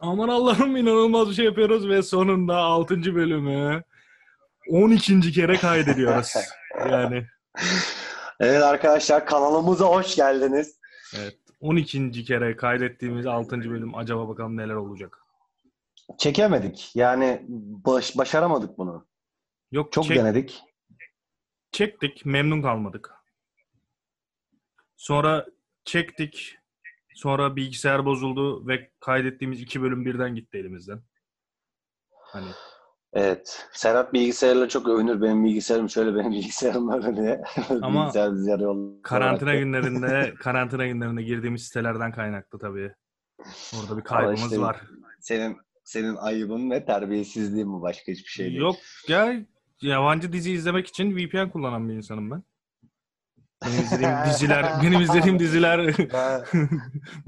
Aman Allah'ım inanılmaz bir şey yapıyoruz ve sonunda 6. bölümü 12. kere kaydediyoruz. Yani Evet arkadaşlar kanalımıza hoş geldiniz. evet 12. kere kaydettiğimiz 6. bölüm acaba bakalım neler olacak. Çekemedik. Yani baş, başaramadık bunu. Yok Çok çek- denedik. çektik memnun kalmadık. Sonra çektik. Sonra bilgisayar bozuldu ve kaydettiğimiz iki bölüm birden gitti elimizden. Hani Evet. Serhat bilgisayarla çok övünür. Benim bilgisayarım şöyle, benim bilgisayarım böyle diye. Ama karantina günlerinde karantina günlerinde girdiğimiz sitelerden kaynaklı tabii. Orada bir kaybımız işte var. Senin senin ayıbın ve terbiyesizliğin bu. Başka hiçbir şey değil. Yok ya yabancı dizi izlemek için VPN kullanan bir insanım ben. Benim izlediğim diziler, benim izlediğim diziler Ben,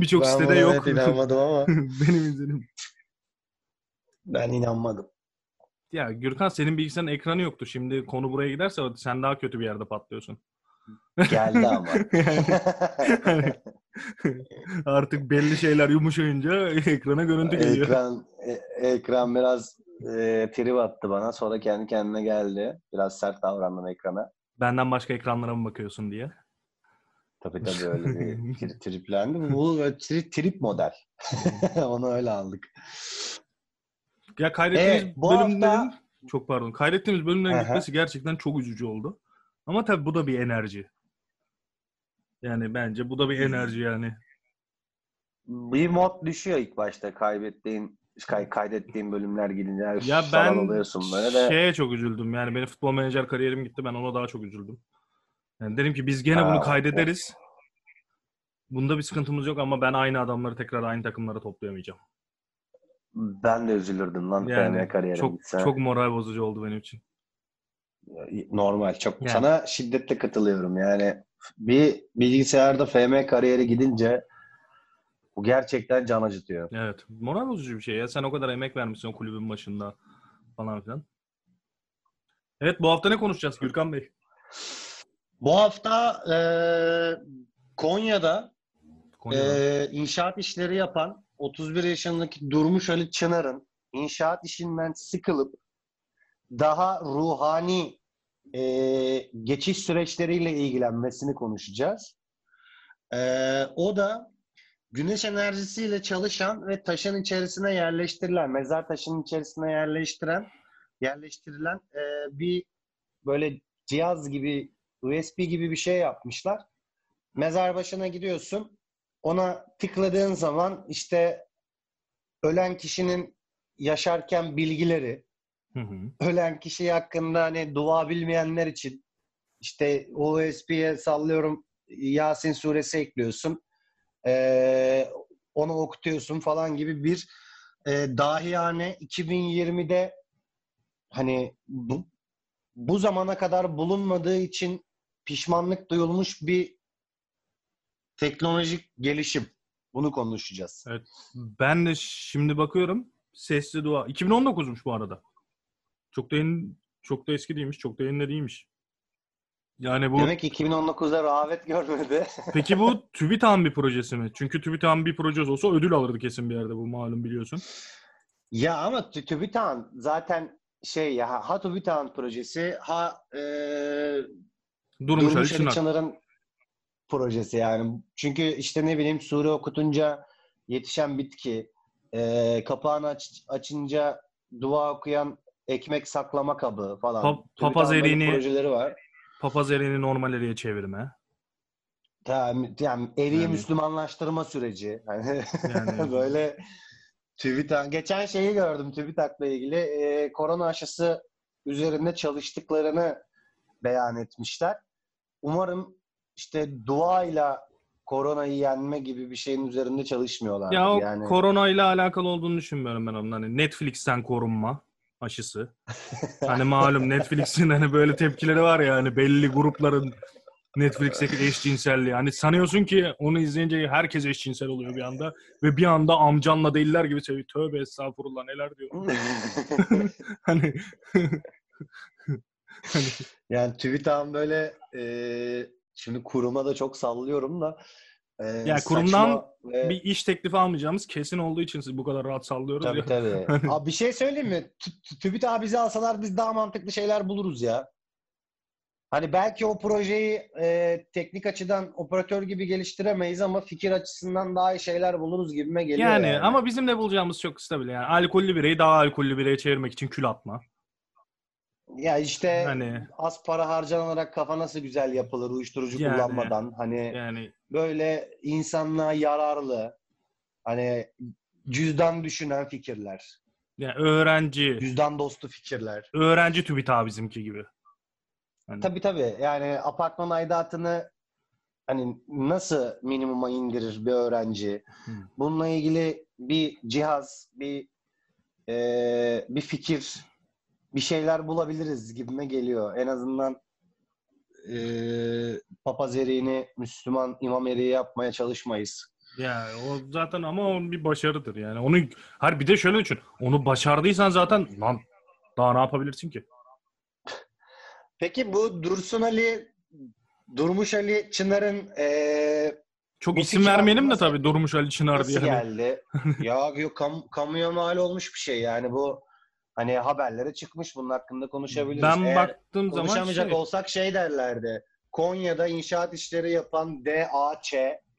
birçok ben sitede yok. evet inanmadım ama benim izlediğim. ben inanmadım. Ya Gürkan senin bilgisayarın ekranı yoktu. Şimdi konu buraya giderse sen daha kötü bir yerde patlıyorsun. Geldi ama. Yani artık belli şeyler yumuşayınca ekrana görüntü geliyor. ekran e- ekran biraz e, trip attı bana. Sonra kendi kendine geldi. Biraz sert davrandım ekrana. Benden başka ekranlara mı bakıyorsun diye. Tabii tabii öyle bir tri- triplendi. Bu böyle tri- trip model. Onu öyle aldık. Ya kaydettiğimiz Evet, bölümlerin hafta- çok pardon. Kaydettiğimiz bölümlerin Aha. gitmesi gerçekten çok üzücü oldu. Ama tabii bu da bir enerji. Yani bence bu da bir enerji yani. Bir mod düşüyor ilk başta kaybettiğin kay- kaydettiğin bölümler gidince her Ya ben oluyorsun böyle de. şeye çok üzüldüm. Yani benim futbol menajer kariyerim gitti. Ben ona daha çok üzüldüm. Yani dedim ki biz gene Ha, bunu kaydederiz. Bunda bir sıkıntımız yok ama ben aynı adamları tekrar aynı takımlara toplayamayacağım. Ben de üzülürdüm lan Yani kariyerim çok gitse. çok moral bozucu oldu benim için. normal. Çok Yani. sana şiddetle katılıyorum. Yani bir bilgisayarda FM kariyeri gidince bu gerçekten can acıtıyor. Evet. Moral bozucu bir şey ya. Sen o kadar emek vermişsin o kulübün başında falan filan. Evet bu hafta ne konuşacağız Gürkan Bey? Bu hafta eee, Konya'da Konya'da. eee, inşaat işleri yapan 31 yaşındaki Durmuş Ali Çınar'ın inşaat işinden sıkılıp daha ruhani eee, geçiş süreçleriyle ilgilenmesini konuşacağız. Eee, o da güneş enerjisiyle çalışan ve taşın içerisine yerleştirilen, mezar taşının içerisine yerleştiren, yerleştirilen eee, bir böyle cihaz gibi, USB gibi bir şey yapmışlar. Mezar başına gidiyorsun. Ona tıkladığın zaman işte ölen kişinin yaşarken bilgileri, Hı hı. ölen kişi hakkında hani dua bilmeyenler için işte OSP'ye sallıyorum Yasin suresi ekliyorsun. Ee, onu okutuyorsun falan gibi bir e, dahiyane 2020'de hani bu, bu zamana kadar bulunmadığı için pişmanlık duyulmuş bir teknolojik gelişim. Bunu konuşacağız. Ben de şimdi bakıyorum. Sesli dua. 2019'muş bu arada. Çok da yeni, çok da eski değilmiş. Çok da yeni de değilmiş. Yani bu Demek ki 2019'da rağbet görmedi. peki bu TÜBİTAK'ın bir projesi mi? Çünkü TÜBİTAK'ın bir projesi olsa ödül alırdı kesin bir yerde bu malum biliyorsun. Ya ama Tü- TÜBİTAK'ın zaten şey ya ha TÜBİTAK'ın projesi ha e, Durmuş, Durmuş Ali Çınar. Çınar'ın projesi yani. Çünkü işte ne bileyim sure okutunca yetişen bitki, e, kapağını aç- açınca dua okuyan ekmek saklama kabı falan. Pa- papaz TÜBİTAK'ın böyle eriğini- projeleri var. Papaz eriğini normal eriğe çevirme. Yani, yani eriği Yani- Müslümanlaştırma süreci. Hani Yani- böyle TÜBİTAK. Geçen şeyi gördüm TÜBİTAK'la ilgili. Ee, korona aşısı üzerinde çalıştıklarını beyan etmişler. Umarım işte duayla koronayı yenme gibi bir şeyin üzerinde çalışmıyorlar. Ya o yani korona ile alakalı olduğunu düşünmüyorum ben onun. Hani Netflix'ten korunma aşısı. hani malum Netflix'in hani böyle tepkileri var ya hani belli grupların Netflix'teki eşcinselliği. Hani sanıyorsun ki onu izleyince herkes eşcinsel oluyor bir anda ve bir anda amcanla değiller gibi seviyor. Tövbe estağfurullah neler diyor. hani hani yani TÜBİTAK'ın böyle e, şimdi kuruma da çok sallıyorum da e, Yani saçma kurumdan ve- Bir iş teklifi almayacağımız kesin olduğu için siz bu kadar rahat sallıyoruz Tabii ya. tabii. abi bir şey söyleyeyim mi? TÜBİTAK bizi alsalar biz daha mantıklı şeyler buluruz ya. Hani belki o projeyi e, teknik açıdan operatör gibi geliştiremeyiz ama fikir açısından daha iyi şeyler buluruz gibime geliyor Yani, yani. ama bizim de bulacağımız çok stabil yani. Alkollü bireyi daha alkollü bireye çevirmek için kül atma. Ya işte Hani az para harcanarak kafa nasıl güzel yapılır uyuşturucu Yani. kullanmadan hani yani böyle insanlığa yararlı hani cüzdan düşünen fikirler. yani öğrenci Cüzdan dostu fikirler. öğrenci TÜBİTAK bizimki gibi. Hani, Tabii tabii. Yani apartman aidatını hani nasıl minimuma indirir bir öğrenci? Hı. Bununla ilgili bir cihaz, bir eee, bir fikir, bir şeyler bulabiliriz gibime geliyor. En azından eee papaz eriğini Müslüman imam eriği yapmaya çalışmayız. yani o zaten ama o bir başarıdır yani. Onu har bir de şöyle düşün. Onu başardıysan zaten lan daha ne yapabilirsin ki? Peki bu Dursun Ali, Durmuş Ali Çınar'ın eee Çok isim vermeyelim de nasıl- tabii Durmuş Ali Çınar Nasıl diye. Hani. geldi? ya yok kam, kamuya mal olmuş bir şey yani bu hani haberlere çıkmış bunun hakkında konuşabiliriz. Ben Eğer baktığım zaman konuşamayacak şey, olsak şey derlerdi. Konya'da inşaat işleri yapan DAÇ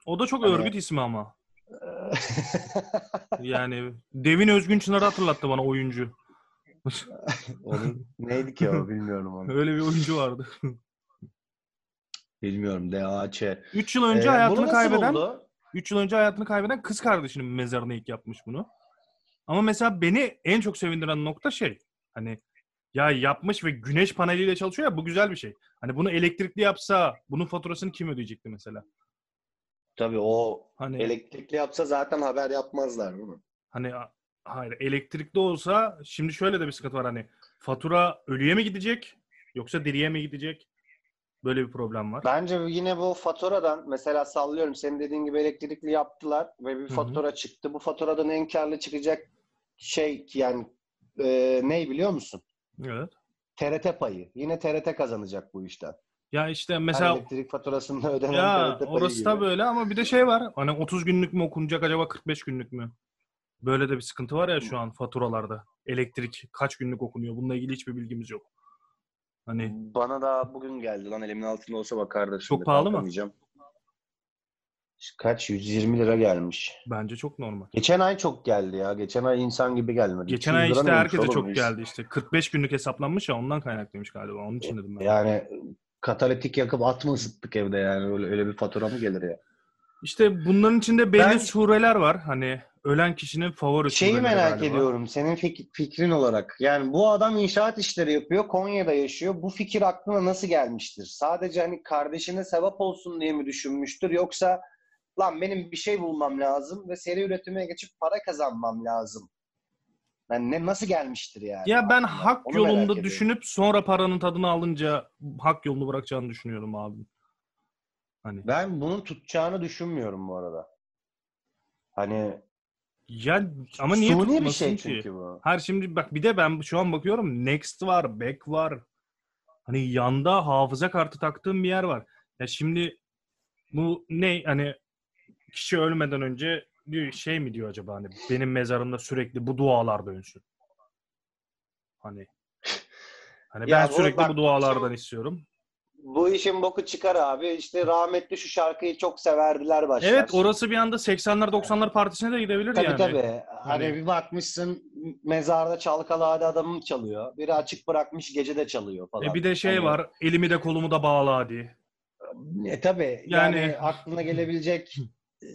o da çok Hani- örgüt ismi ama. Yani Devin Özgün Çınar'ı hatırlattı bana oyuncu. Onun neydi ki o bilmiyorum onu. Öyle bir oyuncu vardı. Bilmiyorum DAÇ. 3 yıl önce Ee, hayatını kaybeden buldu? 3 yıl önce hayatını kaybeden kız kardeşinin mezarına ilk yapmış bunu. Ama mesela beni en çok sevindiren nokta şey. Hani ya yapmış ve güneş paneliyle çalışıyor ya bu güzel bir şey. Hani bunu elektrikli yapsa bunun faturasını kim ödeyecekti mesela? Tabii o Hani elektrikli yapsa zaten haber yapmazlar bunu. hani hayır elektrikli olsa şimdi şöyle de bir sıkıntı var hani fatura ölüye mi gidecek yoksa diriye mi gidecek? Böyle bir problem var. Bence yine bu faturadan mesela sallıyorum senin dediğin gibi elektrikli yaptılar ve bir fatura çıktı. Bu faturadan en karlı çıkacak şey yani e, ne biliyor musun? Evet. TRT payı. Yine TRT kazanacak bu işten. Ya işte Her mesela elektrik faturasında ödenen Ya TRT payı orası da gibi. böyle ama bir de şey var. Hani 30 günlük mü okunacak acaba 45 günlük mü? Böyle de bir sıkıntı var ya şu an faturalarda. Elektrik kaç günlük okunuyor? Bununla ilgili hiçbir bilgimiz yok. Hani Bana da bugün geldi lan elimin altında olsa bakardı. Çok Şimdi pahalı mı? kalkamayacağım. Kaç? 120 lira gelmiş. bence çok normal. Geçen ay çok geldi ya. Geçen ay insan gibi gelmedi. Geçen 200 ay lira işte herkese oğlum çok geldi işte. 45 günlük hesaplanmış ya ondan kaynaklıymış galiba. Onun için dedim ben. Yani katalitik yakıp at mı ısıttık evde yani? Öyle, öyle bir fatura mı gelir ya? İşte bunların içinde belli Ben- sureler var. Hani ölen kişinin favori Şeyi merak galiba. ediyorum senin fik- fikrin olarak. Yani bu adam inşaat işleri yapıyor, Konya'da yaşıyor. Bu fikir aklına nasıl gelmiştir? Sadece hani kardeşine sevap olsun diye mi düşünmüştür yoksa lan benim bir şey bulmam lazım ve seri üretime geçip para kazanmam lazım. Yani ne nasıl gelmiştir yani? Ya ben hak Onu yolunda düşünüp sonra paranın tadını alınca hak yolunu bırakacağını düşünüyorum abi. Hani Ben bunun tutacağını düşünmüyorum bu arada. Hani Ya ama niye suni bir şey ki? çünkü bu. Her şimdi bak bir de ben şu an bakıyorum Next var, Back var. Hani yanda hafıza kartı taktığım bir yer var. Ya şimdi bu ne hani kişi ölmeden önce diyor şey mi diyor acaba hani benim mezarımda sürekli bu dualar dönsün. Hani hani Ya ben sürekli bak, bu dualardan istiyorum. Bu işin boku çıkar abi. İşte rahmetli şu şarkıyı çok severdiler başlar. Evet orası bir anda 80'ler 90'lar partisine de gidebilir Tabii yani. tabii. Hani Hani- bir bakmışsın mezarda çalkalı adamın çalıyor. Biri açık bırakmış gece de çalıyor falan. E bir de şey Hani- var elimi de kolumu da bağla hadi. E tabii. Yani, Yani- aklına gelebilecek e,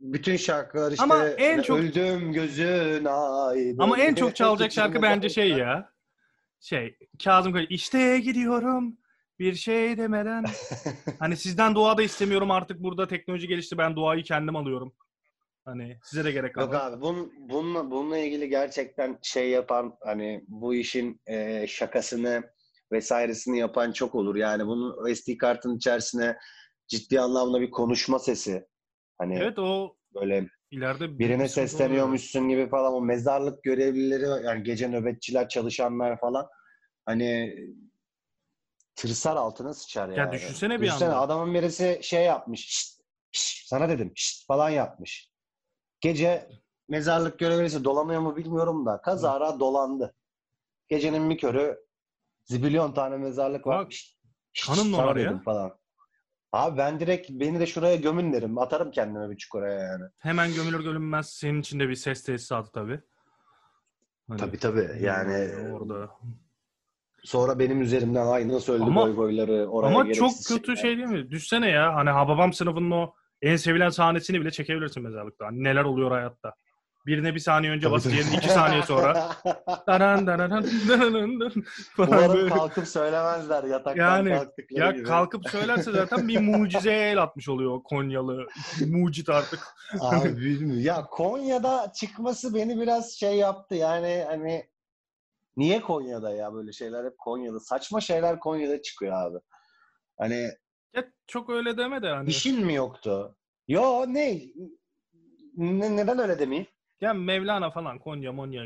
bütün şarkılar işte Ama en çok- öldüm gözün aydın. Ama en çok çalacak şarkı bence şey ya. Şey Kazım Koyun. İşte gidiyorum bir şey demeden. hani sizden dua da istemiyorum artık burada teknoloji gelişti ben duayı kendim alıyorum. Hani size de gerek Yok kalmadı. abi bun, bununla, bununla ilgili gerçekten şey yapan hani bu işin e, şakasını vesairesini yapan çok olur. Yani bunun SD kartın içerisine ciddi anlamda bir konuşma sesi. Hani Evet o böyle ileride birine sesleniyormuşsun gibi falan o mezarlık görevlileri yani gece nöbetçiler çalışanlar falan hani tırsar altına sıçar yani. Ya düşünsene bir anda. adamın birisi şey yapmış "Şşt, şşt, Sana dedim şşt falan yapmış. Gece mezarlık görevlisi dolanıyor mu bilmiyorum da kazara dolandı. Gecenin bir körü zibilyon tane mezarlık var. Bak, Şşt, donar dedim ya. Falan. Abi ben direkt beni de şuraya gömün derim. Atarım kendime bir çukura yani. Hemen gömülür görünmez senin içinde bir ses tesisatı tabii. Hani, Tabii tabii. Yani orada. Sonra benim üzerimden ay nasıl öldü Ama- boy boyları oraya Ama çok kötü şeyler. şey değil mi? Düşsene ya. Hani Hababam sınıfının o en sevilen sahnesini bile çekebilirsin mezarlıkta. Hani neler oluyor hayatta. Birine bir saniye önce bas, diğerine iki saniye sonra. Daran daran daran daran Umarım kalkıp söylemezler yataktan Yani, kalktıkları Ya gibi. kalkıp söylerse zaten bir mucizeye el atmış oluyor Konyalı. Mucit artık. Abi bilmiyorum. Ya Konya'da çıkması beni biraz şey yaptı. Yani hani niye Konya'da ya böyle şeyler hep Konya'da. Saçma şeyler Konya'da çıkıyor abi. Hani Ya çok öyle deme de hani. işin mi yoktu? Yo ne? Ne- neden öyle demeyeyim? Ya Mevlana falan Konya Monya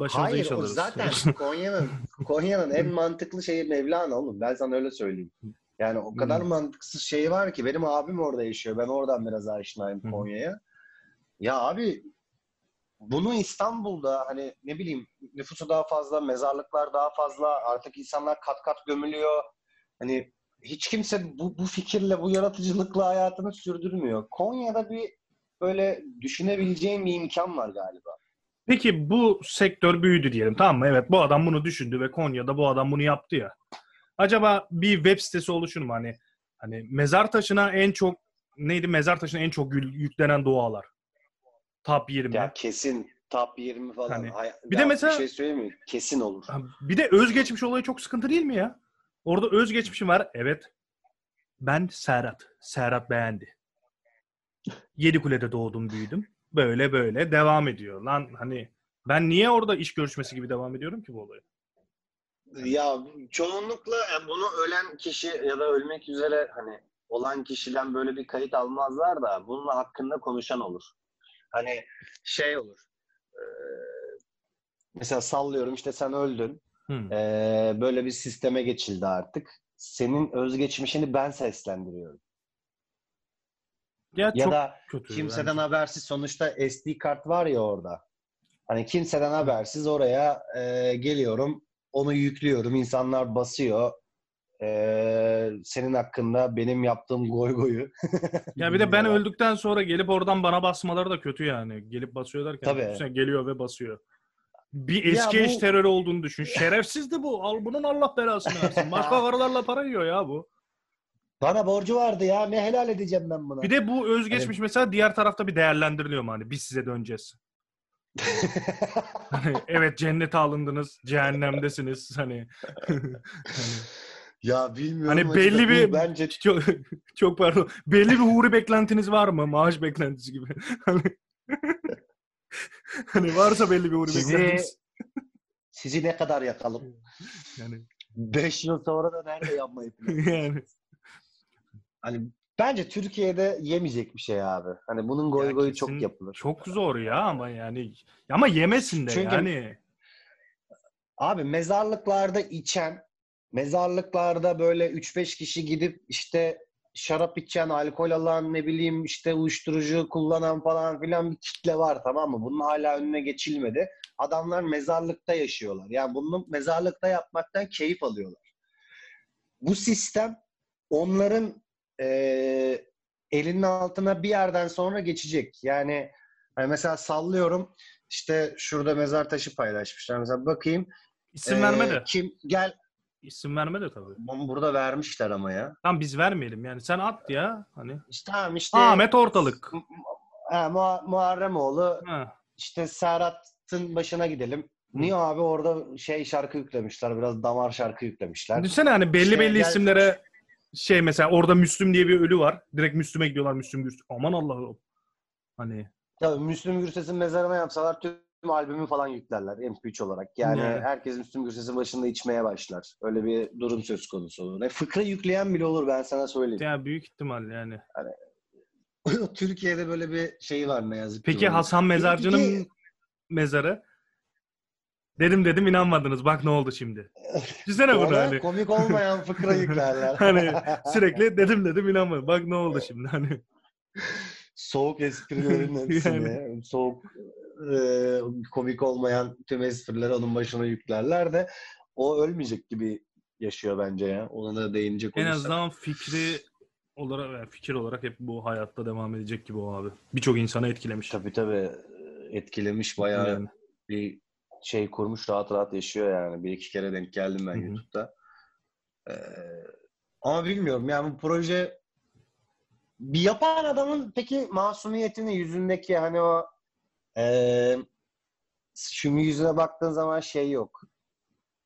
başımıza iş Hayır o alırız. zaten Konya'nın Konya'nın en mantıklı şeyi Mevlana oğlum. Ben sana öyle söyleyeyim. Yani o kadar Hmm. mantıksız şeyi var ki benim abim orada yaşıyor. Ben oradan biraz aşinayım. Konya'ya. Ya abi bunu İstanbul'da hani ne bileyim nüfusu daha fazla, mezarlıklar daha fazla, artık insanlar kat kat gömülüyor. Hani hiç kimse bu, bu fikirle, bu yaratıcılıkla hayatını sürdürmüyor. Konya'da bir böyle düşünebileceğim bir imkan var galiba. Peki bu sektör büyüdü diyelim tamam mı? Evet bu adam bunu düşündü ve Konya'da bu adam bunu yaptı ya. Acaba bir web sitesi oluşur mu hani? Hani mezar taşına en çok neydi mezar taşına en çok yüklenen dualar. Top 20. Ya kesin top 20 falan. Hani, Hay- bir de mesela- bir şey söyleyeyim mi? Kesin olur. Bir de özgeçmiş olayı çok sıkıntı değil mi ya? Orada özgeçmişim var. Evet. Ben Serhat. Serhat beğendi. Yedikule'de doğdum büyüdüm. Böyle böyle devam ediyor. Lan hani ben niye orada iş görüşmesi gibi devam ediyorum ki bu olayı? Ya çoğunlukla bunu ölen kişi ya da ölmek üzere hani olan kişiden böyle bir kayıt almazlar da bunun hakkında konuşan olur. Hani şey olur. eee, mesela sallıyorum işte sen öldün. Hmm. Eee, böyle bir sisteme geçildi artık. Senin özgeçmişini ben seslendiriyorum. Ya, Ya da kötü. kimseden yani. habersiz sonuçta SD kart var ya orada. Hani kimseden habersiz oraya e, geliyorum, onu yüklüyorum, insanlar basıyor. E, senin hakkında benim yaptığım goy goyu. Ya bir de ben öldükten sonra gelip oradan bana basmaları da kötü yani. Gelip basıyor derken Tabii. geliyor ve basıyor. Bir Ya eski eş bu- terörü olduğunu düşün. Şerefsizdi bu. Al bunun Allah belasını versin. Başka karılarla para yiyor ya bu. Bana borcu vardı ya, ne helal edeceğim ben buna. Bir de bu özgeçmiş mesela diğer tarafta bir değerlendiriliyor mu hani biz size döneceğiz. Hani evet cennete alındınız, cehennemdesiniz hani. hani ya bilmiyorum. Hani belli bir- bence çok, çok pardon. Belli bir huri beklentiniz var mı? Maaş beklentisi gibi. Hani, hani varsa belli bir huri Sizi- beklentiniz. sizi ne kadar yakalım? Yani, 5 yıl sonra da nerede yapmayı yani. Hani bence Türkiye'de yemeyecek bir şey abi. Hani bunun goy goyu çok yapılır. Çok zor ya ama yani. Ama yemesin de Çünkü- yani. Abi mezarlıklarda içen, mezarlıklarda böyle 3-5 kişi gidip işte şarap içen, alkol alan, ne bileyim işte uyuşturucu kullanan falan filan bir kitle var tamam mı? Bunun hala önüne geçilmedi. Adamlar mezarlıkta yaşıyorlar. Yani bunu mezarlıkta yapmaktan keyif alıyorlar. Bu sistem onların eee, elinin altına bir yerden sonra geçecek. Yani hani mesela sallıyorum işte şurada mezar taşı paylaşmışlar. Mesela bakayım. İsim Ee, verme de. Kim gel İsim verme de tabii. Burada vermişler ama ya. Tamam biz vermeyelim yani. Sen at ya. Hani. İşte tamam işte Ahmet Ortalık. ha, Muha- Muharremoğlu Ha. işte Serhat'ın başına gidelim. Niye abi orada şey şarkı yüklemişler. Biraz damar şarkı yüklemişler. Düşünsene hani belli İşte belli gel- isimlere şey mesela orada Müslüm diye bir ölü var. Direkt Müslüm'e gidiyorlar Müslüm Gürses. Aman Allah'ım. Hani Tabii Müslüm Gürses'in mezarına yapsalar tüm albümü falan yüklerler MP3 olarak. Yani Yani. herkes Müslüm Gürses'in başında içmeye başlar. Öyle bir durum söz konusu olur. E, fıkra yükleyen bile olur ben sana söyleyeyim. ya büyük ihtimal yani. Türkiye'de böyle bir şey var ne yazık ki. Peki. Hasan Mezarcı'nın Peki- mezarı? Dedim dedim inanmadınız. Bak ne oldu şimdi. Düşünsene bunu hani. komik olmayan fıkra yüklerler. Hani sürekli dedim dedim inanmadım. Bak ne oldu şimdi hani. soğuk esprilerin hepsini, soğuk e, komik olmayan tüm esprileri onun başına yüklerler de o ölmeyecek gibi yaşıyor bence ya. Ona da değinecek En olursak. azından fikri olarak fikir olarak hep bu hayatta devam edecek gibi o abi. Birçok insanı etkilemiş. Tabii tabii etkilemiş bayağı Yani. bir şey kurmuş rahat rahat yaşıyor yani. Bir iki kere denk geldim ben Hı hı. YouTube'da. Ee, ama bilmiyorum yani bu proje bir yapan adamın peki masumiyetini yüzündeki hani o ee, şimdi yüzüne baktığın zaman şey yok.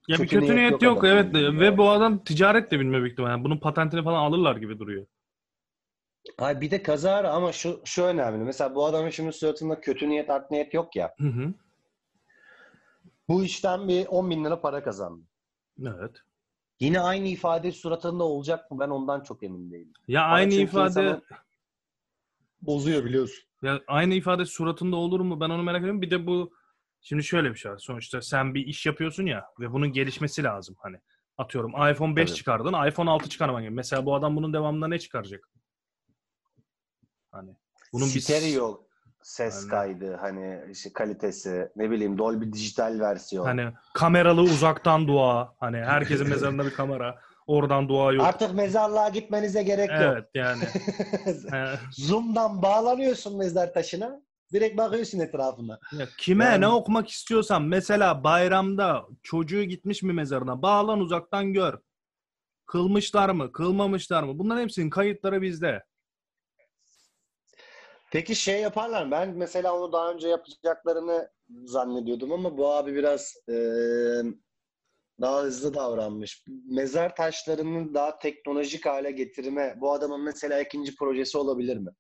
Ya bir Kötü kötü niyet niyet yok yok, evet yüzünde. ve bu adam ticaret de bilmiyor büyük ihtimalle. Yani bunun patentini falan alırlar gibi duruyor. Ay bir de kazara ama şu şu önemli. Mesela bu adamın şimdi suratında kötü niyet, art niyet yok ya. Hı hı. Bu işten bir 10 bin lira para kazandı. Evet. Yine aynı ifade suratında olacak mı? Ben ondan çok emin değilim. Ya Ama aynı ifade insanı bozuyor biliyorsun. Ya aynı ifade suratında olur mu? Ben onu merak ediyorum. Bir de bu şimdi şöyle bir şey var. Sonuçta sen bir iş yapıyorsun ya ve bunun gelişmesi lazım hani. Atıyorum iPhone 5 Tabii. çıkardın, iPhone 6 çıkarman gibi. Mesela bu adam bunun devamında ne çıkaracak? Hani bunun bir stereo ses Aynen. kaydı hani işte kalitesi ne bileyim Dolby dijital versiyon. hani kameralı uzaktan dua, hani herkesin mezarında bir kamera, oradan dua yok. Artık mezarlığa gitmenize gerek yok. Evet yani. Zoom'dan bağlanıyorsun mezar taşına. Direkt bakıyorsun etrafına. Ya kime Yani- ne okumak istiyorsan mesela bayramda çocuğu gitmiş mi mezarına bağlan uzaktan gör. Kılmışlar mı, kılmamışlar mı? Bunların hepsinin kayıtları bizde. Peki şey yaparlar mı? Ben mesela onu daha önce yapacaklarını zannediyordum ama bu abi biraz eee, daha hızlı davranmış. Mezar taşlarının daha teknolojik hale getirme bu adamın mesela ikinci projesi olabilir mi?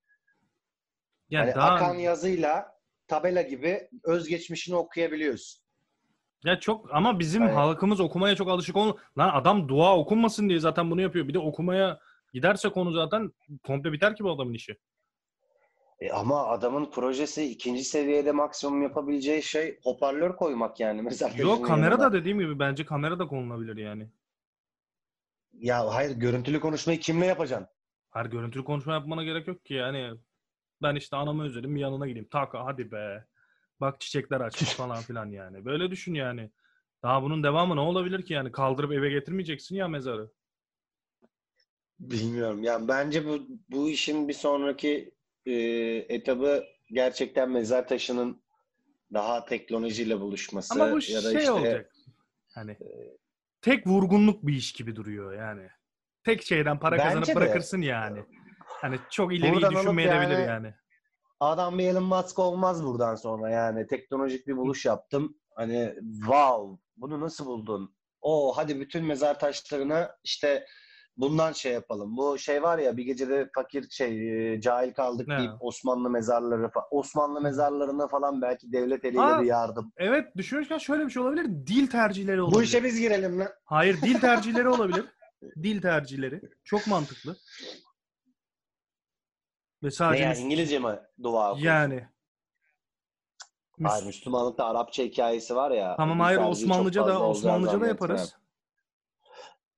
Yani Yani daha akan yazıyla tabela gibi özgeçmişini okuyabiliyorsun. ya çok ama bizim Yani- halkımız okumaya çok alışık ol. Lan adam dua okunmasın diye zaten bunu yapıyor. Bir de okumaya giderse konu zaten komple biter ki bu adamın işi. E ama adamın projesi ikinci seviyede maksimum yapabileceği şey hoparlör koymak yani. Mesela Yok kamera da dediğim gibi bence kamera da konulabilir yani. Ya hayır görüntülü konuşmayı kimle yapacaksın? Her görüntülü konuşma yapmana gerek yok ki yani. Ben işte anamı özledim bir yanına gideyim. Tak hadi be. Bak çiçekler açmış falan filan yani. Böyle düşün yani. Daha bunun devamı ne olabilir ki yani? Kaldırıp eve getirmeyeceksin ya mezarı. Bilmiyorum. Yani bence bu bu işin bir sonraki e, etabı gerçekten mezar taşının daha teknolojiyle buluşması Ama bu ya da şey işte olacak. Hani tek vurgunluk bir iş gibi duruyor yani. Tek şeyden para Bence kazanıp de. bırakırsın yani. Hani çok ileriyi düşünmeyebilir yani- yani. adam bir Elon Musk olmaz buradan sonra yani teknolojik bir buluş yaptım. Hani wow bunu nasıl buldun? O hadi bütün mezar taşlarına işte bundan şey yapalım. Bu şey var ya bir gecede fakir şey e, cahil kaldık Ne? deyip Osmanlı mezarları Osmanlı mezarlarına falan belki devlet eliyle Aa, bir yardım. Evet düşünürken şöyle bir şey olabilir. Dil tercihleri olabilir. Bu işe biz girelim lan. Hayır dil tercihleri olabilir. Dil tercihleri. Çok mantıklı. Ve Ne sadece yani Müs- İngilizce mi dua okuyorsun? yani. Müs- Hayır, Müslümanlıkta Arapça hikayesi var ya. tamam hayır Osmanlıca da Osmanlıca da yaparız.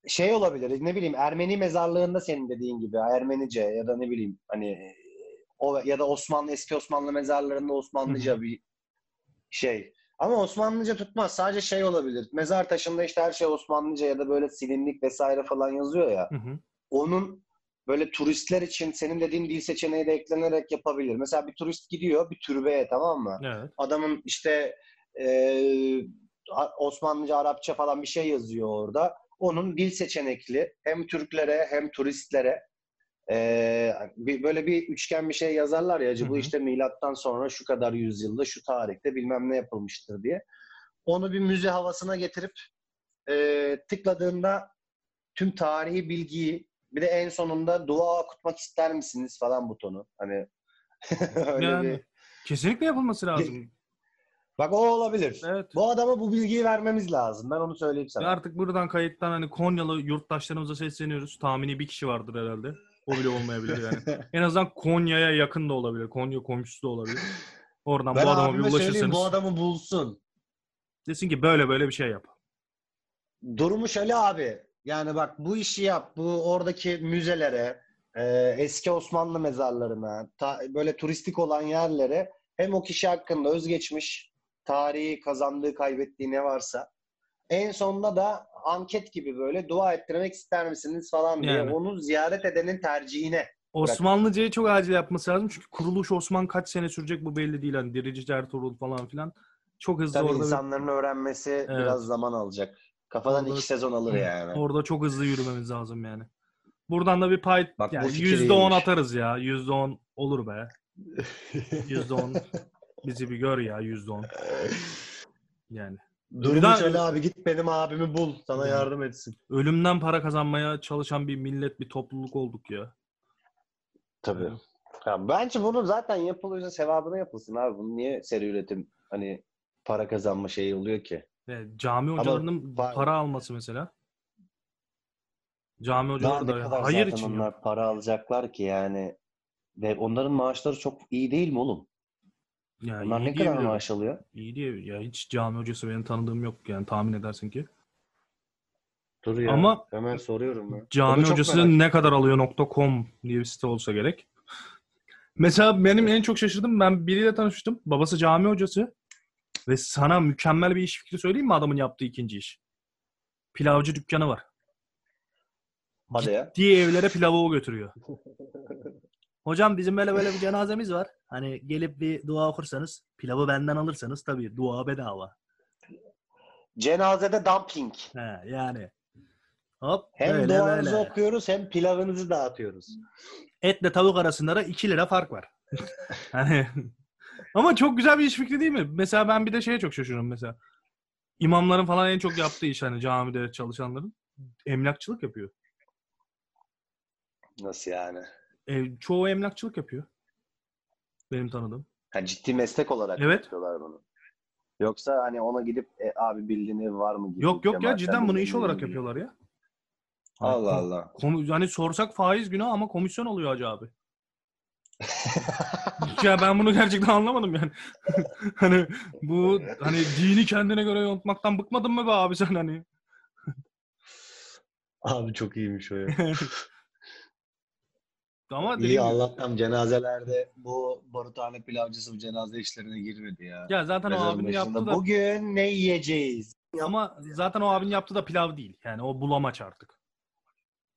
Şey olabilir ne bileyim Ermeni mezarlığında senin dediğin gibi Ermenice ya da ne bileyim hani o ya da Osmanlı eski Osmanlı mezarlarında Osmanlıca bir şey. Ama Osmanlıca tutmaz. Sadece şey olabilir. Mezar taşında işte her şey Osmanlıca ya da böyle silinlik vesaire falan yazıyor ya. Hı hı. Onun böyle turistler için senin dediğin dil seçeneği de eklenerek yapabilir. Mesela bir turist gidiyor bir türbeye tamam mı? Evet. adamın işte A- Osmanlıca, Arapça falan bir şey yazıyor orada. Onun dil seçenekli hem Türklere hem turistlere eee, bir, böyle bir üçgen bir şey yazarlar ya Hı bu işte milattan sonra şu kadar yüzyılda şu tarihte bilmem ne yapılmıştır diye. Onu bir müze havasına getirip eee, tıkladığında tüm tarihi bilgiyi bir de en sonunda dua okutmak ister misiniz falan butonu. Hani öyle Yani bir kesinlikle yapılması lazım. Bak o olabilir. Evet. Bu adama bu bilgiyi vermemiz lazım. Ben onu söyleyeyim Ve sana. artık buradan kayıttan hani Konyalı yurttaşlarımıza sesleniyoruz. Tahmini bir kişi vardır herhalde. O bile olmayabilir yani. En azından Konya'ya yakın da olabilir. Konya komşusu da olabilir. Oradan ben bu adama bir ulaşırsanız bu adamı bulsun. desin ki böyle böyle bir şey yap. Durmuş Ali abi. Yani bak bu işi yap. Bu oradaki müzelere e, eski Osmanlı mezarlarına, ta- böyle turistik olan yerlere hem o kişi hakkında özgeçmiş, tarihi, kazandığı, kaybettiği ne varsa en sonunda da anket gibi böyle dua ettirmek ister misiniz falan diye Yani. onu ziyaret edenin tercihine. Osmanlıcayı çok acil yapması lazım. Çünkü kuruluş Osman kaç sene sürecek bu belli değil. Hani Dirici Ertuğrul falan filan. Çok hızlı Tabii orada bir- insanların öğrenmesi Evet. biraz zaman alacak. Kafadan Orada- iki sezon alır yani. Orada çok hızlı yürümemiz lazım yani. Buradan da bir pay Bak yani fikir yüzde on iyiymiş. atarız ya. Yüzde on olur be. Yüzde on bizi bir gör ya yüzde on. Yani Durmuş daha- abi git benim abimi bul. Sana Yani. yardım etsin. ölümden para kazanmaya çalışan bir millet, bir topluluk olduk ya. Tabii. Evet. Ya bence bunu zaten yapılıyorsa sevabına yapılsın abi. Bunu niye seri üretim hani para kazanma şeyi oluyor ki? Evet, cami Ama hocalarının var- para alması mesela. Cami hocaları da kadar hayır için onlar yok. para alacaklar ki yani. Ve onların maaşları çok iyi değil mi oğlum? Ya iyi ne kadar maaş alıyor? İyi diye ya hiç cami hocası benim tanıdığım yok yani tahmin edersin ki. Dur ya. Ama- hemen soruyorum ya. Cami Onu çok hocası ne kadar alıyor.com diye bir site olsa gerek. Mesela benim en çok şaşırdığım ben biriyle tanıştım. Babası cami hocası. Ve sana mükemmel bir iş fikri söyleyeyim mi adamın yaptığı ikinci iş? Pilavcı dükkanı var. Hadi ya. Diye evlere pilavı o götürüyor. Hocam bizim böyle böyle bir cenazemiz var. Hani gelip bir dua okursanız, pilavı benden alırsanız tabii dua bedava. Cenazede dumping. He, yani. Hop Hem böyle duanızı böyle. okuyoruz hem pilavınızı dağıtıyoruz. Etle tavuk arasında da 2 lira fark var. hani ama çok güzel bir iş fikri değil mi? Mesela ben bir de şeye çok şaşırıyorum mesela. İmamların falan en çok yaptığı iş hani camide çalışanların emlakçılık yapıyor. Nasıl yani? E, çoğu emlakçılık yapıyor. Benim tanıdığım. Ha, ciddi meslek olarak Evet. yapıyorlar bunu. Yoksa hani ona gidip e, abi bildiğin ev var mı? gibi Yok yok ya cidden bunu iş olarak gibi. yapıyorlar ya. Allah Kom- Allah. komi- hani sorsak faiz günü ama komisyon oluyor hacı abi. ya ben bunu gerçekten anlamadım yani. hani bu hani dini kendine göre yontmaktan bıkmadın mı be abi sen hani? Abi çok iyiymiş o ya. Ama İyi Allah'tan cenazelerde bu baruthane pilavcısı bu cenaze işlerine girmedi ya. Ya zaten o Mezarın abinin başında, yaptığı da Bugün ne yiyeceğiz? ama zaten o abinin yaptığı da pilav değil. Yani o bulamaç artık.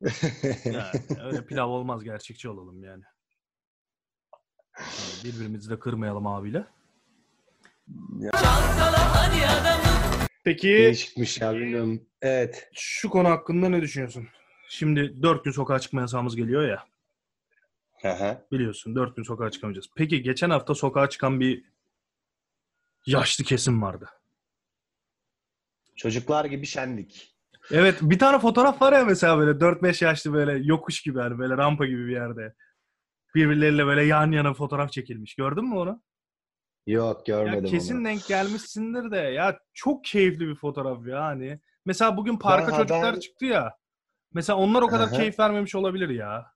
Yani öyle pilav olmaz gerçekçi olalım yani. Yani birbirimizi de kırmayalım abiyle. Peki Değişikmiş ya bilmiyorum. Evet. şu konu hakkında ne düşünüyorsun? Şimdi dört gün sokağa çıkma yasağımız geliyor ya. Hı. Biliyorsun dört gün sokağa çıkamayacağız. Peki geçen hafta sokağa çıkan bir yaşlı kesim vardı. Çocuklar gibi şendik. Evet bir tane fotoğraf var ya mesela böyle 4-5 yaşlı böyle yokuş gibi hani böyle rampa gibi bir yerde. Birbirleriyle böyle yan yana fotoğraf çekilmiş. Gördün mü onu? Yok görmedim Ya kesin onu. denk gelmişsindir de ya çok keyifli bir fotoğraf ya hani. Mesela bugün parka Ben çocuklar haber- çıktı ya. Mesela onlar o kadar Aha. keyif vermemiş olabilir ya.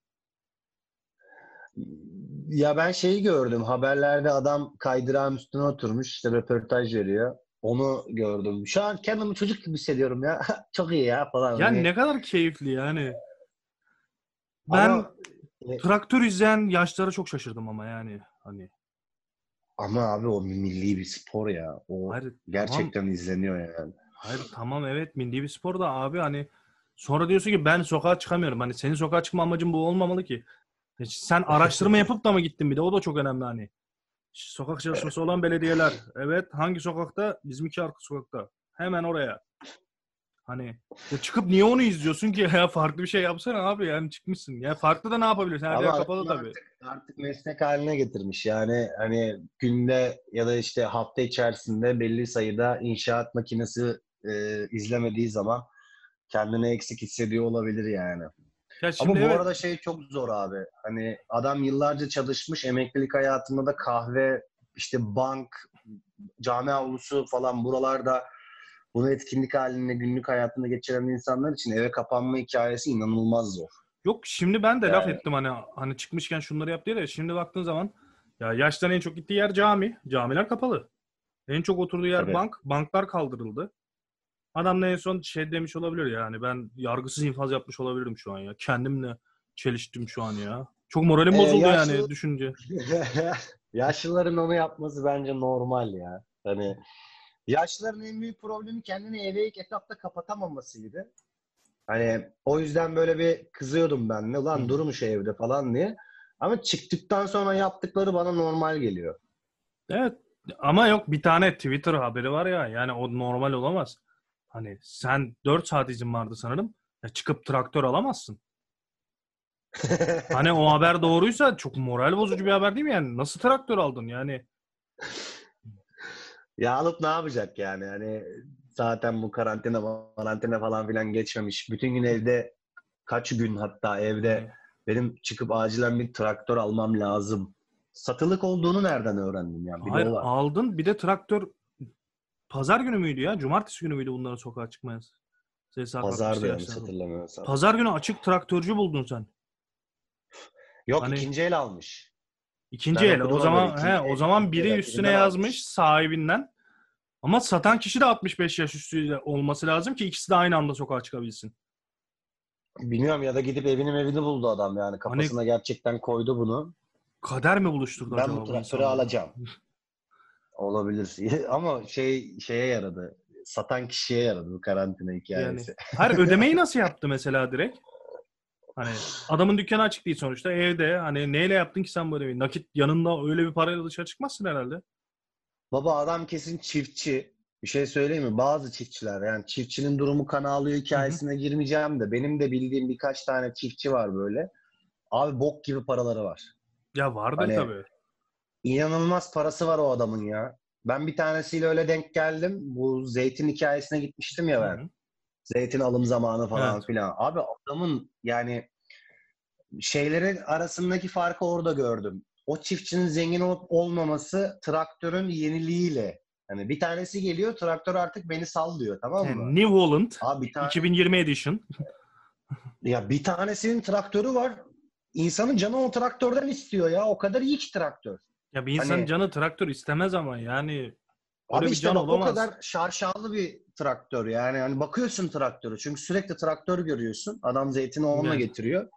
Ya ben şeyi gördüm. Haberlerde adam kaydırağın üstüne oturmuş. işte röportaj veriyor. Onu gördüm. Şu an kendimi çocuk gibi hissediyorum ya. Çok iyi ya falan. Ya Hani- ne kadar keyifli yani. Ben Ama, traktör izleyen yaşlara çok şaşırdım ama yani hani. ama abi o milli bir spor ya. O Hayır, gerçekten izleniyor yani. Hayır tamam evet milli bir spor da abi hani sonra diyorsun ki ben sokağa çıkamıyorum. Hani senin sokağa çıkma amacın bu olmamalı ki. E, Sen araştırma yapıp da mı gittin bir de o da çok önemli hani. Sokak çalışması olan belediyeler. Evet hangi sokakta? Bizim iki arka sokakta. Hemen oraya. Hani ya çıkıp niye onu izliyorsun ki ya farklı bir şey yapsana abi yani çıkmışsın. Ya farklı da ne yapabilirsin? Her yer kapalı tabii. Artık meslek haline getirmiş. Yani hani günde ya da işte hafta içerisinde belli sayıda inşaat makinesi e, izlemediği zaman kendini eksik hissediyor olabilir yani. Ya şimdi Ama bu evet, arada şey çok zor abi. Hani adam yıllarca çalışmış, emeklilik hayatında da kahve, işte bank, cami avlusu falan buralarda bunu etkinlik halinde günlük hayatında geçiren insanlar için eve kapanma hikayesi inanılmaz zor. Yok şimdi ben de laf Yani. ettim hani hani çıkmışken şunları yap diye de şimdi baktığın zaman ya yaştan en çok gittiği yer cami. Camiler kapalı. En çok oturduğu yer Tabii. bank. Banklar kaldırıldı. Adam da en son şey demiş olabilir yani ben yargısız infaz yapmış olabilirim şu an ya. Kendimle çeliştim şu an ya. Çok moralim Ee, bozuldu yaşlı- yani düşünce. Yaşlıların onu yapması bence normal ya. Hani yaşlıların en büyük problemi kendini eve ilk etapta kapatamamasıydı. Hani o yüzden böyle bir kızıyordum ben. Ne Hı. lan durmuş evde falan diye. Ama çıktıktan sonra yaptıkları bana normal geliyor. Evet ama yok bir tane Twitter haberi var ya yani o normal olamaz. Hani sen 4 saat izin vardı sanırım. Ya çıkıp traktör alamazsın. Hani o haber doğruysa çok moral bozucu bir haber değil mi yani? Nasıl traktör aldın yani? Ya alıp ne yapacak yani? Hani zaten bu karantina karantina falan filan geçmemiş. Bütün gün evde kaç gün hatta evde benim çıkıp acilen bir traktör almam lazım. Satılık olduğunu nereden öğrendim yani? Hayır aldın bir de traktör pazar günü müydü ya? Cumartesi günü müydü bunların sokağa çıkmayız? Sesi Pazarda yanlış hatırlamıyorsam. Pazar günü açık traktörcü buldun sen. Yok Hani- ikinci el almış. İkinci Ben el. O zaman he, o zaman biri el, üstüne yazmış almış. sahibinden. Ama satan kişi de 65 yaş üstü olması lazım ki ikisi de aynı anda sokağa çıkabilsin. Bilmiyorum ya da gidip evini evini buldu adam yani. Kafasına gerçekten koydu bunu. Kader mi buluşturdu Ben acaba bu bu traktörü alacağım. Olabilir. Ama şey şeye yaradı. Satan kişiye yaradı bu karantina Yani, hikayesi. hayır ödemeyi nasıl yaptı mesela direkt? Hani adamın dükkanı açık değil sonuçta evde. Hani neyle yaptın ki sen bu ödemeyi? Nakit yanında öyle bir parayla dışarı çıkmazsın herhalde. Baba adam kesin çiftçi. Bir şey söyleyeyim mi? Bazı çiftçiler yani çiftçinin durumu kan ağlıyor hikayesine girmeyeceğim de benim de bildiğim birkaç tane çiftçi var böyle. Abi bok gibi paraları var. Ya vardır Hani- tabii. İnanılmaz parası var o adamın ya. Ben bir tanesiyle öyle denk geldim. Bu zeytin hikayesine gitmiştim ya ben. Hı hı. Zeytin alım zamanı falan Evet. filan. Abi adamın yani şeylerin arasındaki farkı orada gördüm. O çiftçinin zengin olup olmaması traktörün yeniliğiyle. Hani bir tanesi geliyor traktör artık beni sal diyor tamam mı? Yani New Holland Abi bir tane, 2020 edition. ya bir tanesinin traktörü var. İnsanın canı o traktörden istiyor ya. O kadar iyi ki traktör. Ya bir insan Hani- canı traktör istemez ama yani Abi bir işte can o kadar şarşalı bir traktör yani. Hani bakıyorsun traktörü çünkü sürekli traktör görüyorsun. Adam zeytini onunla Evet. getiriyor.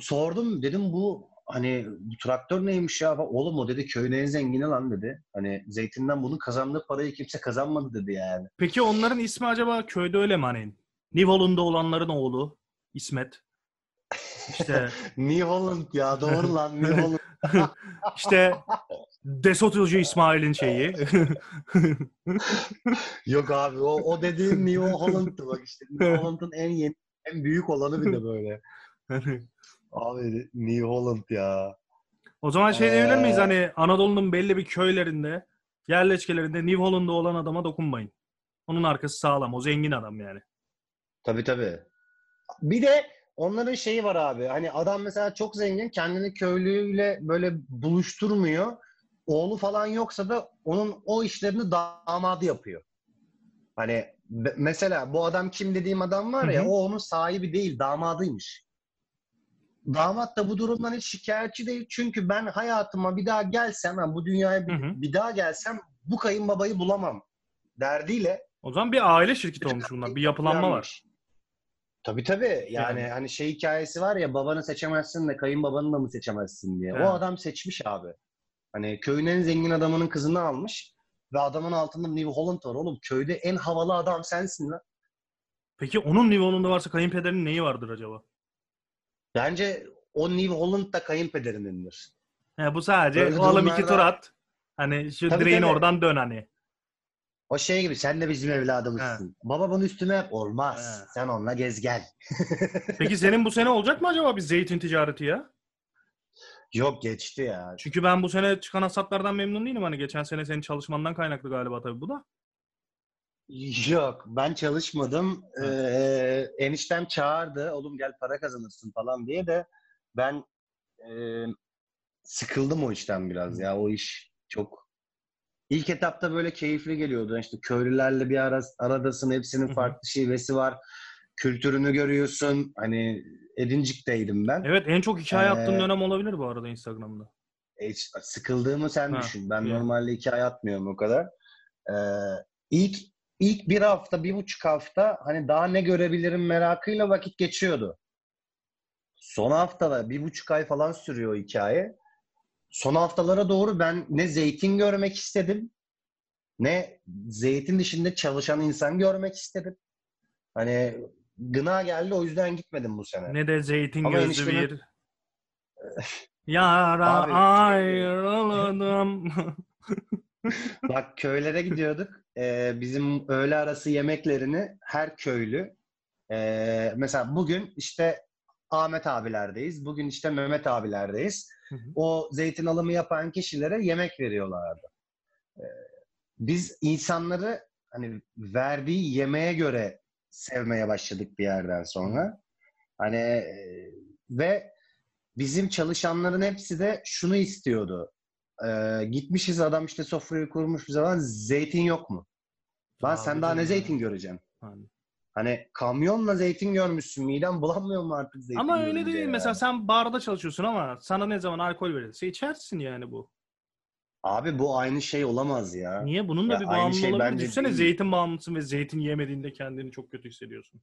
Sordum dedim bu hani bu traktör neymiş ya? Oğlum o dedi köyün en zengini lan dedi. Hani zeytinden bunun kazandığı parayı kimse kazanmadı dedi yani. Peki onların ismi acaba köyde öyle mi hani? New Holland'da olanların oğlu İsmet. İşte New Holland ya doğru lan New Holland. işte Desotilci İsmail'in şeyi. Yok abi o, o dediğin New Holland'tı bak işte. New Holland'ın en yeni en büyük olanı bir de böyle. Abi New Holland ya. o zaman şey diyebilir miyiz Ee, hani Anadolu'nun belli bir köylerinde, yerleşkelerinde New Holland'da olan adama dokunmayın. Onun arkası sağlam. O zengin adam yani. Tabii tabii. Bir de onların şeyi var abi. Hani adam mesela çok zengin kendini köylüyle böyle buluşturmuyor. Oğlu falan yoksa da onun o işlerini damadı yapıyor. Hani mesela bu adam kim dediğim adam var ya Hı hı. o onun sahibi değil damadıymış. Damat da bu durumdan hiç şikayetçi değil. Çünkü ben hayatıma bir daha gelsem, yani bu dünyaya bir, Hı hı. bir daha gelsem bu kayınbabayı bulamam derdiyle O zaman bir aile şirketi olmuş bunlar. Bir yapılanma var. Tabii tabii. Yani, Yani. hani şey hikayesi var ya babanı seçemezsin de kayınbabanı da mı seçemezsin diye. Evet. O adam seçmiş abi. Hani köyün en zengin adamının kızını almış ve adamın altında New Holland var oğlum. Köyde en havalı adam sensin lan. Peki onun New Holland'da varsa kayınpederinin neyi vardır acaba? Bence o New Holland da kayınpederinindir. He, bu sadece Böyle oğlum iki durumlarda- tur at. Hani şu Tabii, direğin tabii. oradan dön hani. O şey gibi sen de bizim evladımızsın. Baba bunu üstüme yap. Olmaz. He. Sen onunla gez gel. Peki senin bu sene olacak mı acaba bir zeytin ticareti ya? Yok geçti ya. Çünkü ben bu sene çıkan hasatlardan memnun değilim. Hani geçen sene senin çalışmandan kaynaklı galiba tabii bu da. Yok ben çalışmadım. Ee, eniştem çağırdı. Oğlum gel para kazanırsın falan diye de ben e, sıkıldım o işten biraz ya. O iş çok İlk etapta böyle keyifli geliyordu. İşte köylülerle bir ara, aradasın. Hepsinin farklı şivesi var. Kültürünü görüyorsun. Hani Edincik'teydim ben. Evet en çok hikaye attığın Ee, dönem olabilir bu arada Instagram'da. E, sıkıldığımı sen Ha, düşün. Ben iyi. normalde iki ay atmıyorum o kadar. Ee, ilk ilk bir hafta, bir buçuk hafta hani daha ne görebilirim merakıyla vakit geçiyordu. son haftalar bir buçuk ay falan sürüyor hikaye. Son haftalara doğru ben ne zeytin görmek istedim ne zeytin dışında çalışan insan görmek istedim. Hani gına geldi o yüzden gitmedim bu sene. Ne de zeytin Ama gözlü eniştemin- bir yara Abi- ayrıldım. Bak köylere gidiyorduk. Ee, bizim öğle arası yemeklerini her köylü ee, mesela bugün işte Ahmet abilerdeyiz. Bugün işte Mehmet abilerdeyiz. Hı hı. O zeytin alımı yapan kişilere yemek veriyorlardı. Ee, biz insanları hani verdiği yemeğe göre sevmeye başladık bir yerden sonra. Hani e, ve bizim çalışanların hepsi de şunu istiyordu. Ee, gitmişiz adam işte sofrayı kurmuş bir zaman zeytin yok mu? Lan Abi sen daha ne zeytin göreceksin? Hani. Hani kamyonla zeytin görmüşsün. Miden bulanmıyor mu artık zeytin Ama öyle değil. ya? Mesela sen barda çalışıyorsun ama sana ne zaman alkol verilse içersin yani bu. Abi bu aynı şey olamaz ya. Niye? Bunun da Ya bir bağımlılığı şey olabilir. bence Düşünsene değil. zeytin bağımlısın ve zeytin yemediğinde kendini çok kötü hissediyorsun.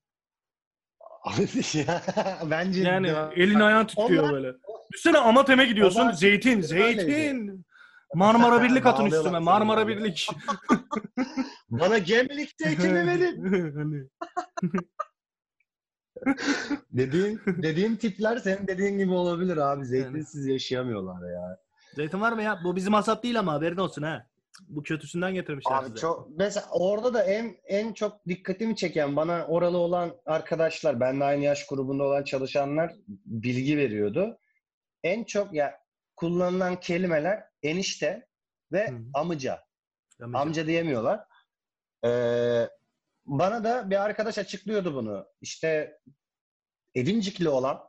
Ya, Bence Yani de- elin ayağın titriyor Onlar- böyle. Düşünsene Amateme gidiyorsun. Onlar- Zeytin, Öyleydi. Marmara Birlik atın üstüme. Marmara. Birlik. Bana gemlik zeytini verin. Hani, dediğin, dediğin tipler senin dediğin gibi olabilir abi. Zeytinsiz yaşayamıyorlar ya. Zeytin var mı ya? Bu bizim hasat değil ama haberin olsun ha. Bu kötüsünden getirmişler Abi size. çok mesela orada da en en çok dikkatimi çeken bana oralı olan arkadaşlar, benimle aynı yaş grubunda olan çalışanlar bilgi veriyordu. En çok ya kullanılan kelimeler enişte ve Hı. amca. Amca. Amca diyemiyorlar. Ee, bana da bir arkadaş açıklıyordu bunu. İşte Edincikli olan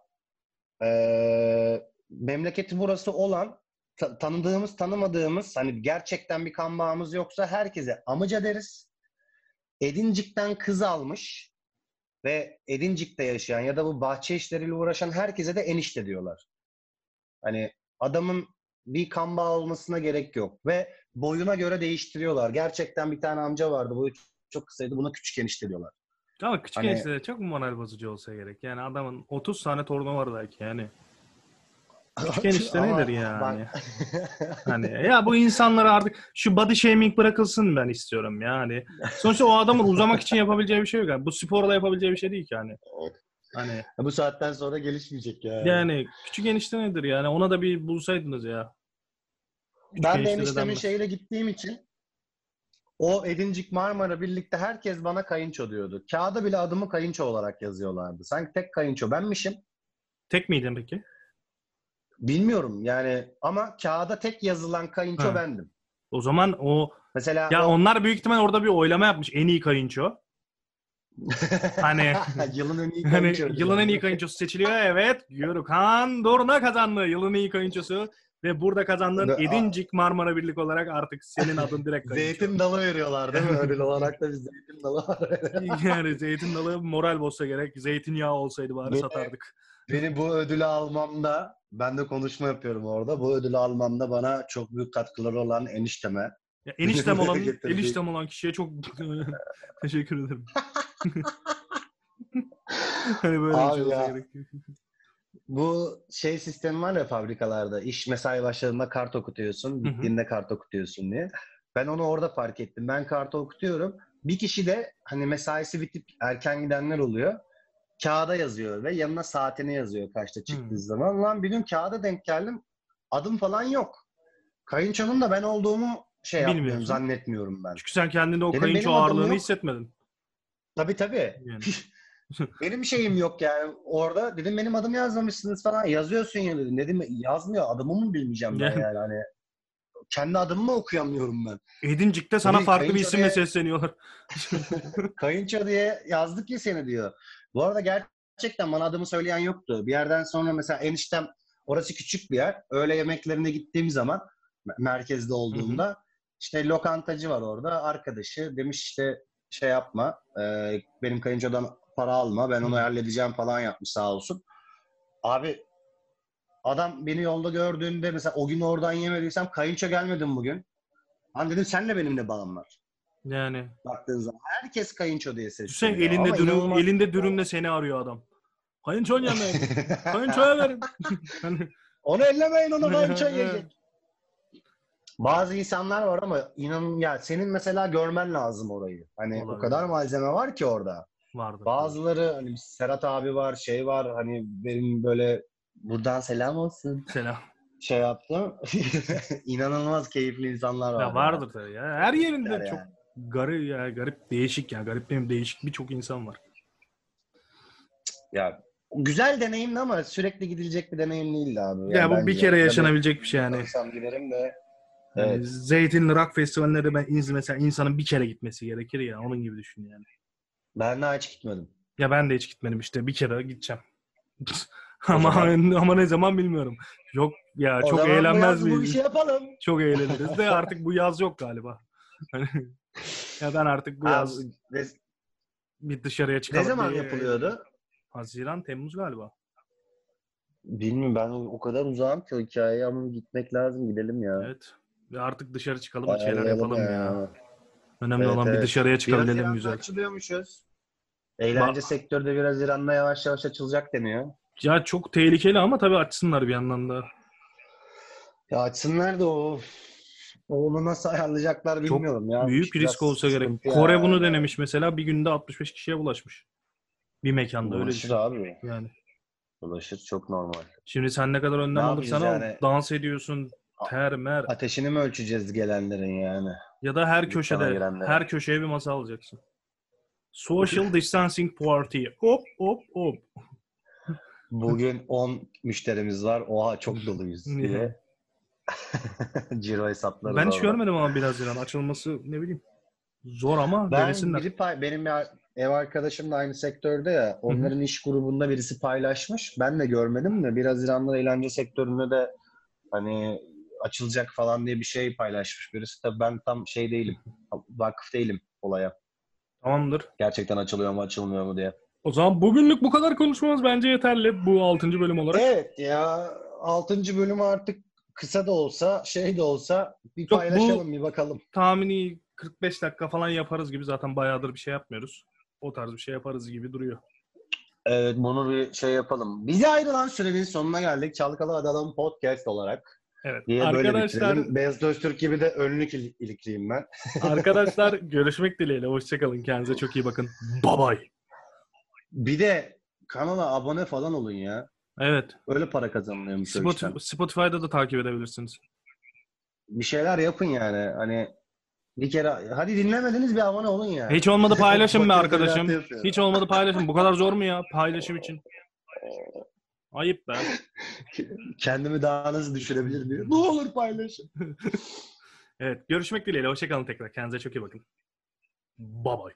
ee, memleketi burası olan ta- tanıdığımız tanımadığımız hani gerçekten bir kan bağımız yoksa herkese amca deriz. Edincik'ten kız almış ve Edincik'te yaşayan ya da bu bahçe işleriyle uğraşan herkese de enişte diyorlar. Hani adamın bir kan bağı olmasına gerek yok ve boyuna göre değiştiriyorlar. Gerçekten bir tane amca vardı boyu çok kısaydı buna küçük enişte diyorlar. Ama küçük Hani- enişte de çok mu moral bozucu olsa gerek? Yani adamın 30 tane torunu var belki yani. Küçük enişte nedir yani? bak- Hani ya bu insanlara artık şu body shaming bırakılsın ben istiyorum yani. Sonuçta o adamın uzamak için yapabileceği bir şey yok. Yani. Bu sporla yapabileceği bir şey değil ki yani. Hani Bu saatten sonra gelişmeyecek ya. yani küçük enişte nedir yani? Ona da bir bulsaydınız ya. Ben de enişte de eniştemin şeyle gittiğim için o Edincik Marmara birlikte herkes bana kayınço diyordu. Kağıda bile adımı kayınço olarak yazıyorlardı. Sanki tek kayınço benmişim. Tek miydin peki? Bilmiyorum yani ama kağıda tek yazılan kayınço Ha. bendim. O zaman o Mesela ya o- onlar büyük ihtimal orada bir oylama yapmış. En iyi kayınço. Hani yılın en iyi Hani kayınço. yılın en iyi kayınçosu seçiliyor. Evet. Gürkan Dorna kazandı. Yılın en iyi kayınçosu. Ve burada kazandığın Edincik Marmara Birlik olarak artık senin adın direkt kayınço. Zeytin dalı veriyorlar değil mi? Ödül olarak da bir zeytin dalı var. yani zeytin dalı moral bozsa gerek. Zeytinyağı olsaydı bari Beni- satardık. Beni bu ödülü almamda, ben de konuşma yapıyorum orada. Bu ödülü almamda bana çok büyük katkıları olan enişteme. Ya eniştem olan, eniştem olan kişiye çok teşekkür ederim. hani böyle bir Abi şey olsa ya. gerek. Bu şey sistemi var ya fabrikalarda. iş mesai başladığında kart okutuyorsun, bittiğinde kart okutuyorsun diye. Ben onu orada fark ettim. Ben kartı okutuyorum. Bir kişi de hani mesaisi bitip erken gidenler oluyor. Kağıda yazıyor ve yanına saatini yazıyor kaçta çıktığı Hı. zaman. Lan bir gün kağıda denk geldim. Adım falan yok. Kayınçonun da ben olduğumu şey yapmıyorum, zannetmiyorum ben. Çünkü sen kendinde o Dedim, kayınço ağırlığını hissetmedin. Tabii tabii. Yani. Benim şeyim yok yani orada. Dedim benim adım yazmamışsınız falan. Yazıyorsun ya dedim. Dedim yazmıyor. Adımı mı bilmeyeceğim ben Yani. hani. Kendi adımı mı okuyamıyorum ben? Edincik'te sana Beni farklı bir isimle diye- sesleniyorlar. Kayınço diye yazdık ya seni diyor. Bu arada gerçekten bana adımı söyleyen yoktu. Bir yerden sonra mesela eniştem orası küçük bir yer. Öğle yemeklerine gittiğim zaman me- merkezde olduğumda işte lokantacı var orada. Arkadaşı demiş işte şey yapma. e, benim kayınçodan para alma. Ben onu halledeceğim falan yapmış sağ olsun. Abi adam beni yolda gördüğünde mesela o gün oradan yemediysem kayınço gelmedim bugün. Hani dedim senle benim ne bağım var? Yani. Baktığın zaman herkes kayınço diye Düşünsene sesleniyor. elinde Ama dürüm, inanılmaz- elinde dürümle seni arıyor adam. Kayınçon yemeği. Kayınçoya verin. Hani Onu ellemeyin onu kayınço yiyecek. Bazı insanlar var ama inanın ya senin mesela görmen lazım orayı. Hani o Olabilir. kadar malzeme var ki orada. vardır. Bazıları hani Serhat abi var, şey var hani benim böyle buradan selam olsun Selam. şey yaptım. İnanılmaz keyifli insanlar var. Ya vardır tabii ya. Her yerinde Yani. çok garip ya garip değişik ya. Garip benim değişik birçok insan var. Ya güzel deneyimdi ama sürekli gidilecek bir deneyim değildi abi. Ya, bu bence. bir kere yaşanabilecek bir şey yani. Kalırsam giderim de. Yani Evet. Zeytinli Rock Festivall'leri ben iz- mesela insanın bir kere gitmesi gerekir ya. Onun gibi düşün yani. Ben daha hiç gitmedim. Ya ben de hiç gitmedim işte. Bir kere gideceğim. ama ama ne zaman bilmiyorum. Yok ya O çok eğlenmez yaz Bu miyiz? şey yapalım. Çok eğleniriz de artık bu yaz yok galiba. Hani ya ben artık bu Abi, yaz ne, bir dışarıya çıkalım. ne zaman diye- yapılıyordu? Haziran, Temmuz galiba. Bilmiyorum ben o kadar uzağım ki o hikayeye ama gitmek lazım gidelim ya. Evet. Ve artık dışarı çıkalım bir şeyler yapalım ya. Önemli Evet, olan bir evet. dışarıya Biraz çıkabilelim İran'da güzel. açılıyormuşuz. Eğlence sektörü de biraz İran'da yavaş yavaş açılacak deniyor. Ya çok tehlikeli ama tabii açsınlar bir yandan da. Ya açsınlar da o onu nasıl ayarlayacaklar Çok bilmiyorum ya. Büyük Biraz risk olsa gerek. sıkıntı ya. Kore bunu denemiş mesela bir günde 65 kişiye bulaşmış. Bir mekanda öyle Bulaşır düşün. abi. Yani. Bulaşır çok normal. Şimdi sen ne kadar önlem Ne alırsan al, yani? dans ediyorsun, ter mer Ateşini mi ölçeceğiz gelenlerin yani? ya da her köşede, her köşeye bir masa alacaksın. Social distancing party. Hop hop hop. Bugün 10 müşterimiz var. Oha çok doluyuz diye. Ciro hesapları Ben hiç var. görmedim ama biraz İran açılması ne bileyim. Zor ama Ben denesinler. biri pay- benim bir ev arkadaşım da aynı sektörde ya. Onların iş grubunda birisi paylaşmış. Ben de görmedim de biraz İran'da eğlence sektöründe de hani açılacak falan diye bir şey paylaşmış birisi. Tabii ben tam şey değilim. Vakıf değilim olaya. Tamamdır. Gerçekten açılıyor mu açılmıyor mu diye. O zaman bugünlük bu kadar konuşmamız bence yeterli bu 6. bölüm olarak. Evet ya 6. bölümü artık kısa da olsa şey de olsa bir Yok, bu- paylaşalım bir bakalım. Tahmini 45 dakika falan yaparız gibi zaten bayağıdır bir şey yapmıyoruz. O tarz bir şey yaparız gibi duruyor. Evet bunu bir şey yapalım. Bize ayrılan sürenin sonuna geldik. Çalkalı Adalan Podcast olarak. Evet. diye böyle Arkadaşlar bitirelim. Beyaz Öztürk gibi de önlük il- ilikliyim ben. arkadaşlar görüşmek dileğiyle. Hoşçakalın. Kendinize çok iyi bakın. Bye bye. Bir de kanala abone falan olun ya. Evet. Öyle para kazanılıyormuş işten. Spotify, Spotify'da da takip edebilirsiniz. Bir şeyler yapın yani. Hani bir kere hadi dinlemediniz bir abone olun ya. Hiç olmadı paylaşın be arkadaşım. Hiç olmadı paylaşın. Bu kadar zor mu ya paylaşım için? Ayıp be. Kendimi daha nasıl düşürebilir diyor. Ne olur paylaşın. Evet. Görüşmek dileğiyle. Hoşçakalın tekrar. Kendinize çok iyi bakın. Bye bye.